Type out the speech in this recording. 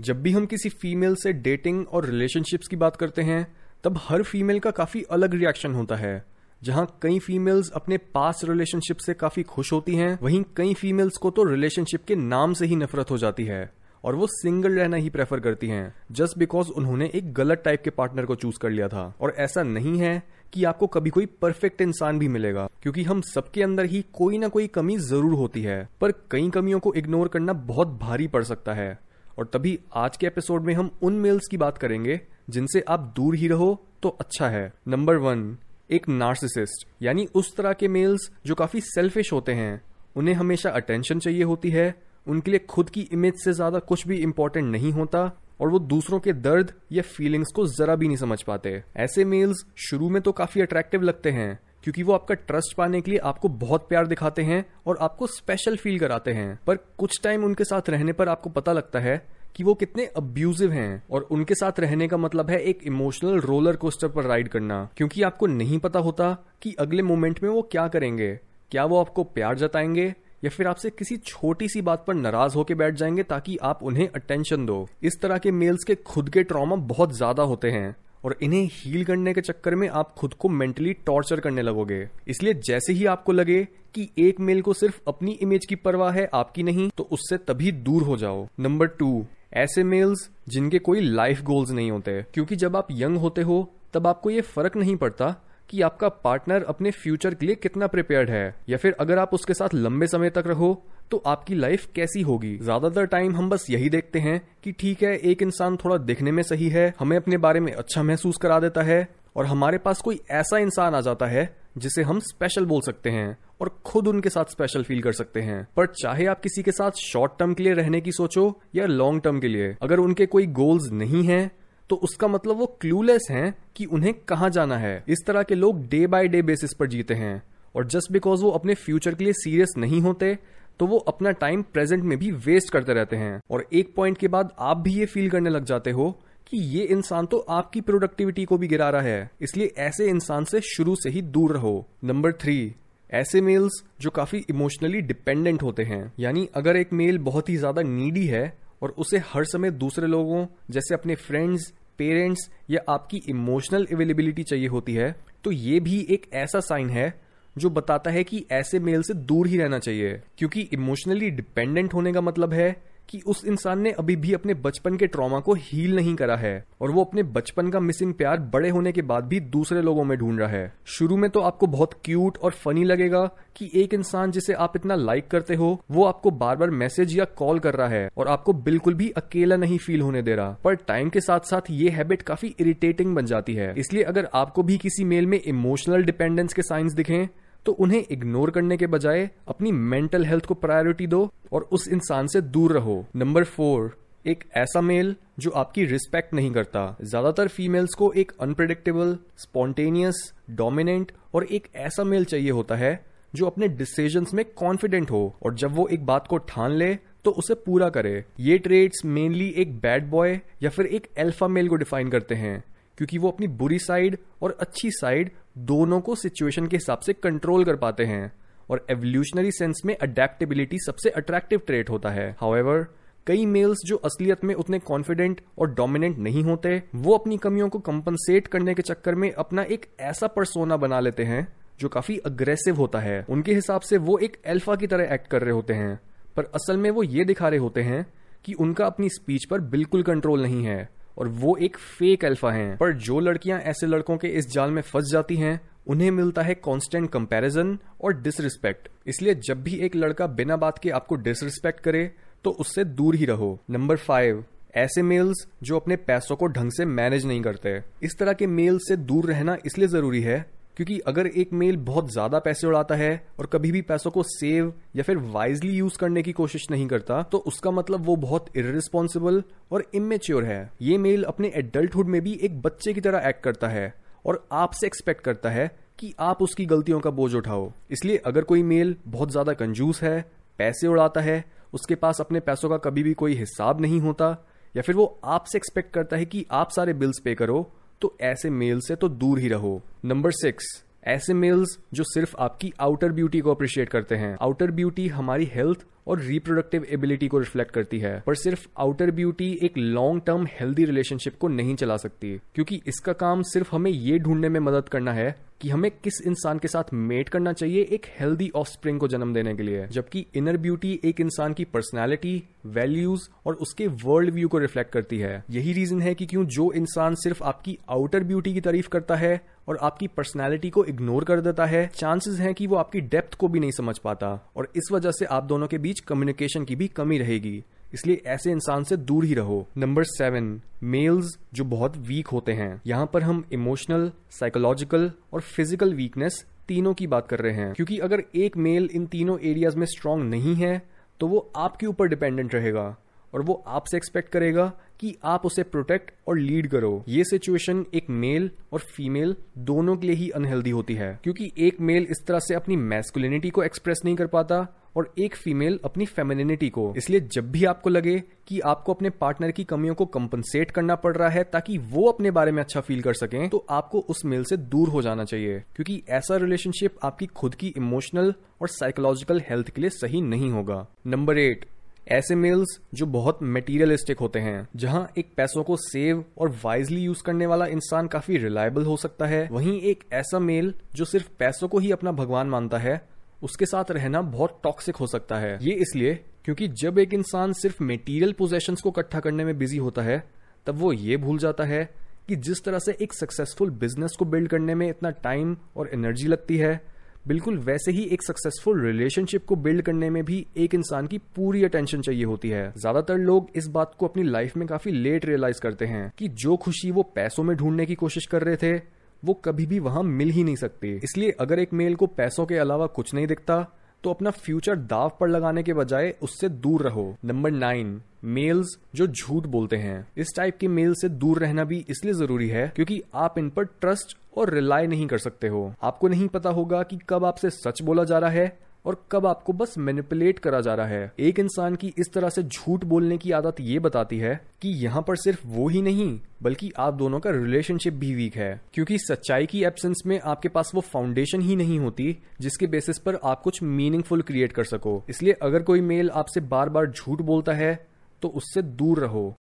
जब भी हम किसी फीमेल से डेटिंग और रिलेशनशिप्स की बात करते हैं, तब हर फीमेल का काफ़ी अलग रिएक्शन होता है। जहाँ कई फीमेल्स अपने पास रिलेशनशिप से काफ़ी खुश होती हैं, वहीं कई फीमेल्स को तो रिलेशनशिप के नाम से ही नफरत हो जाती है, और वो सिंगल रहना ही प्रेफर करती हैं जस्ट बिकॉज़ उन्होंने एक गलत टाइप के पार्टनर को चूज़ कर लिया था। और ऐसा नहीं है कि आपको कभी कोई परफेक्ट इंसान भी मिलेगा, क्योंकि हम सबके अंदर ही कोई ना कोई कमी ज़रूर होती है, पर कई कमियों को इग्नोर करना बहुत भारी पड़ सकता है। और तभी आज के एपिसोड में हम उन मेल्स की बात करेंगे, जिनसे आप दूर ही रहो तो अच्छा है। नंबर वन एक नार्सिसिस्ट यानी उस तरह के मेल्स जो काफ़ी सेल्फिश होते हैं। उन्हें हमेशा अटेंशन चाहिए होती है, उनके लिए खुद की इमेज से ज़्यादा कुछ भी इंपॉर्टेंट नहीं होता, और वो दूसरों के दर्द या फीलिंग्स को जरा भी नहीं समझ पाते। ऐसे मेल्स शुरू में तो काफ़ी अट्रैक्टिव लगते हैं क्योंकि वो आपका ट्रस्ट पाने के लिए आपको बहुत प्यार दिखाते हैं और आपको स्पेशल फील कराते हैं। पर कुछ टाइम उनके साथ रहने पर आपको पता लगता है कि वो कितने अब्यूजिव हैं और उनके साथ रहने का मतलब है एक इमोशनल रोलर कोस्टर पर राइड करना। क्योंकि आपको नहीं पता होता कि अगले मोमेंट में वो क्या करेंगे। क्या वो आपको प्यार जताएँगे या फिर आपसे किसी छोटी सी बात पर नाराज़ होकर बैठ जाएँगे ताकि आप उन्हें अटेंशन दो। इस तरह के मेल्स के खुद के ट्रॉमा बहुत ज़्यादा होते हैं। और इन्हें हील करने के चक्कर में आप खुद को मेंटली टॉर्चर करने लगोगे। इसलिए जैसे ही आपको लगे कि एक मेल को सिर्फ़ अपनी इमेज की परवाह है, आपकी नहीं तो उससे तभी दूर हो जाओ। नंबर टू ऐसे मेल्स जिनके कोई लाइफ गोल्स नहीं होते, क्योंकि जब आप यंग होते हो, तब आपको ये फ़र्क नहीं पड़ता कि आपका पार्टनर अपने फ्यूचर के लिए कितना प्रिपेयर्ड है, या फिर अगर आप उसके साथ लंबे समय तक रहो तो आपकी लाइफ कैसी होगी? ज़्यादातर टाइम हम बस यही देखते हैं कि ठीक है, एक इंसान थोड़ा दिखने में सही है, हमें अपने बारे में अच्छा महसूस करा देता है, और हमारे पास कोई ऐसा इंसान आ जाता है, जिसे हम स्पेशल बोल सकते हैं, और खुद उनके साथ स्पेशल फील कर सकते हैं। पर चाहे आप किसी के साथ शॉर्ट टर्म के लिए रहने की सोचो, या लॉन्ग टर्म के लिए, अगर उनके कोई गोल्स नहीं है तो उसका मतलब वो क्लूलेस हैं कि उन्हें कहाँ जाना है। इस तरह के लोग डे बाय डे बेसिस पर जीते हैं। और जस्ट बिकॉज़ वो अपने फ्यूचर के लिए सीरियस नहीं होते तो वो अपना टाइम प्रेजेंट में भी वेस्ट करते रहते हैं। और एक पॉइंट के बाद आप भी ये फील करने लग जाते हो कि ये इंसान तो आपकी प्रोडक्टिविटी को भी गिरा रहा है। इसलिए ऐसे इंसान से शुरू से ही दूर रहो। नंबर थ्री ऐसे मेल्स जो काफ़ी इमोशनली डिपेंडेंट होते हैं। यानी अगर एक मेल बहुत ही ज़्यादा नीडी है और उसे हर समय दूसरे लोगों, जैसे अपने फ्रेंड्स पेरेंट्स या आपकी इमोशनल अवेलेबिलिटी चाहिए होती है तो ये भी एक ऐसा साइन है जो बताता है कि ऐसे मेल से दूर ही रहना चाहिए, क्योंकि इमोशनली डिपेंडेंट होने का मतलब है कि उस इंसान ने अभी भी अपने बचपन के ट्रॉमा को हील नहीं करा है और वो अपने बचपन का मिसिंग प्यार बड़े होने के बाद भी दूसरे लोगों में ढूंढ रहा है। शुरू में तो आपको बहुत क्यूट और फनी लगेगा कि एक इंसान जिसे आप इतना लाइक करते हो, वो आपको बार बार मैसेज या कॉल कर रहा है और आपको बिल्कुल भी अकेला नहीं फील होने दे रहा। पर टाइम के साथ साथ ये हैबिट काफ़ी इरिटेटिंग बन जाती है। इसलिए अगर आपको भी किसी मेल में इमोशनल डिपेंडेंस के साइंस दिखें तो उन्हें इग्नोर करने के बजाय अपनी मेंटल हेल्थ को प्रायोरिटी दो और उस इंसान से दूर रहो। नंबर फोर एक ऐसा मेल जो आपकी रिस्पेक्ट नहीं करता। ज़्यादातर फीमेल्स को एक अनप्रिडिक्टेबल स्पॉन्टेनियस डोमिनेंट और एक ऐसा मेल चाहिए होता है जो अपने डिसीज़न में कॉन्फिडेंट हो और जब वो एक बात को ठान ले तो उसे पूरा करे। ये ट्रेड्स मेनली एक बैड बॉय या फिर एक एल्फा मेल को डिफाइन करते हैं, क्योंकि वो अपनी बुरी साइड और अच्छी साइड दोनों को सिचुएशन के हिसाब से कंट्रोल कर पाते हैं और एवोल्यूशनरी सेंस में अडेप्टेबिलिटी सबसे अट्रैक्टिव ट्रेट होता है। हाउएवर कई मेल्स जो असलियत में उतने कॉन्फिडेंट और डोमिनेंट नहीं होते, वो अपनी कमियों को कंपनसेट करने के चक्कर में अपना एक ऐसा परसोना बना लेते हैं जो काफ़ी अग्रेसिव होता है। उनके हिसाब से वो एक एल्फा की तरह एक्ट कर रहे होते हैं, पर असल में वो ये दिखा रहे होते हैं कि उनका अपनी स्पीच पर बिल्कुल कंट्रोल नहीं है। और वो एक फेक अल्फ़ा हैं। पर जो लड़कियाँ ऐसे लड़कों के इस जाल में फंस जाती हैं, उन्हें मिलता है कांस्टेंट कंपैरिजन और डिसरिस्पेक्ट इसलिए जब भी एक लड़का बिना बात के आपको डिसरिस्पेक्ट करे तो उससे दूर ही रहो। नंबर फाइव ऐसे मेल्स जो अपने पैसों को ढंग से मैनेज नहीं करते। इस तरह के मेल से दूर रहना इसलिए ज़रूरी है क्योंकि अगर एक मेल बहुत ज़्यादा पैसे उड़ाता है और कभी भी पैसों को सेव या फिर वाइजली यूज़ करने की कोशिश नहीं करता तो उसका मतलब वो बहुत इरिस्पॉन्सिबल और इमेच्योर है। ये मेल अपने एडल्टहुड में भी एक बच्चे की तरह एक्ट करता है और आपसे एक्सपेक्ट करता है कि आप उसकी गलतियों का बोझ उठाओ। इसलिए अगर कोई मेल बहुत ज़्यादा कंजूस है, पैसे उड़ाता है, उसके पास अपने पैसों का कभी भी कोई हिसाब नहीं होता, या फिर वो आपसे एक्सपेक्ट करता है कि आप सारे बिल्स पे करो तो ऐसे मेल से तो दूर ही रहो। नंबर सिक्स ऐसे मेल्स जो सिर्फ़ आपकी आउटर ब्यूटी को अप्रिशिएट करते हैं। आउटर ब्यूटी हमारी हेल्थ और रिप्रोडक्टिव एबिलिटी को रिफ्लेक्ट करती है, पर सिर्फ़ आउटर ब्यूटी एक लॉन्ग टर्म हेल्दी रिलेशनशिप को नहीं चला सकती, क्योंकि इसका काम सिर्फ़ हमें ये ढूँढने में मदद करना है कि हमें किस इंसान के साथ मेट करना चाहिए एक हेल्दी ऑफ़ को जन्म देने के लिए, जबकि इनर ब्यूटी एक इंसान की पर्सनैलिटी वैल्यूज़ और उसके वर्ल्ड व्यू को रिफ्लेक्ट करती है। यही रीजन है कि क्यों जो इंसान सिर्फ़ आपकी आउटर ब्यूटी की तारीफ़ करता है और आपकी पर्सनैलिटी को इग्नोर कर देता है चांसेस हैं कि वो आपकी डेप्थ को भी नहीं समझ पाता और इस वजह से आप दोनों के बीच कम्युनिकेशन की भी कमी रहेगी। इसलिए ऐसे इंसान से दूर ही रहो। नंबर सेवन मेल्स जो बहुत वीक होते हैं। यहाँ पर हम इमोशनल साइकोलॉजिकल और फ़िज़िकल वीकनेस तीनों की बात कर रहे हैं। क्योंकि अगर एक मेल इन तीनों एरियाज़ में स्ट्रांग नहीं है तो वो आपके ऊपर डिपेंडेंट रहेगा और वो आपसे एक्सपेक्ट करेगा कि आप उसे प्रोटेक्ट और लीड करो। ये सिचुएशन एक मेल और फीमेल दोनों के लिए ही अनहेल्दी होती है। क्योंकि एक मेल इस तरह से अपनी मैस्कुलिनिटी को एक्सप्रेस नहीं कर पाता और एक फीमेल अपनी फेमिनिटी को। इसलिए जब भी आपको लगे कि आपको अपने पार्टनर की कमियों को कंपनसेट करना पड़ रहा है ताकि वो अपने बारे में अच्छा फील कर सकें तो आपको उस मेल से दूर हो जाना चाहिए, क्योंकि ऐसा रिलेशनशिप आपकी खुद की इमोशनल और साइकोलॉजिकल हेल्थ के लिए सही नहीं होगा। नंबर एट ऐसे मेल्स जो बहुत मटेरियलिस्टिक होते हैं, जहाँ एक पैसों को सेव और वाइजली यूज़ करने वाला इंसान काफ़ी रिलायबल हो सकता है, वहीं एक ऐसा मेल जो सिर्फ़ पैसों को ही अपना भगवान मानता है उसके साथ रहना बहुत टॉक्सिक हो सकता है। ये इसलिए क्योंकि जब एक इंसान सिर्फ़ मेटीरियल पोजेशन को इकट्ठा करने में बिज़ी होता है, तब वो ये भूल जाता है कि जिस तरह से एक सक्सेसफुल बिज़नेस को बिल्ड करने में इतना टाइम और एनर्जी लगती है, बिल्कुल वैसे ही एक सक्सेसफुल रिलेशनशिप को बिल्ड करने में भी एक इंसान की पूरी अटेंशन चाहिए होती है। ज़्यादातर लोग इस बात को अपनी लाइफ में काफ़ी लेट रियलाइज़ करते हैं कि जो खुशी वो पैसों में ढूँढने की कोशिश कर रहे थे वो कभी भी वहाँ मिल ही नहीं सकते। इसलिए अगर एक मेल को पैसों के अलावा कुछ नहीं दिखता तो अपना फ्यूचर दाव पर लगाने के बजाय उससे दूर रहो। नंबर नाइन, मेल्स जो झूठ बोलते हैं। इस टाइप के मेल से दूर रहना भी इसलिए ज़रूरी है क्योंकि आप इन पर ट्रस्ट और रिलाय नहीं कर सकते हो। आपको नहीं पता होगा कि कब आपसे सच बोला जा रहा है और कब आपको बस मैनिपुलेट करा जा रहा है। एक इंसान की इस तरह से झूठ बोलने की आदत ये बताती है कि यहाँ पर सिर्फ़ वो ही नहीं, बल्कि आप दोनों का रिलेशनशिप भी वीक है। क्योंकि सच्चाई की एब्सेंस में आपके पास वो फाउंडेशन ही नहीं होती, जिसके बेसिस पर आप कुछ मीनिंगफुल क्रिएट कर सको। इसलिए अगर कोई मेल आपसे बार बार झूठ बोलता है तो उससे दूर रहो।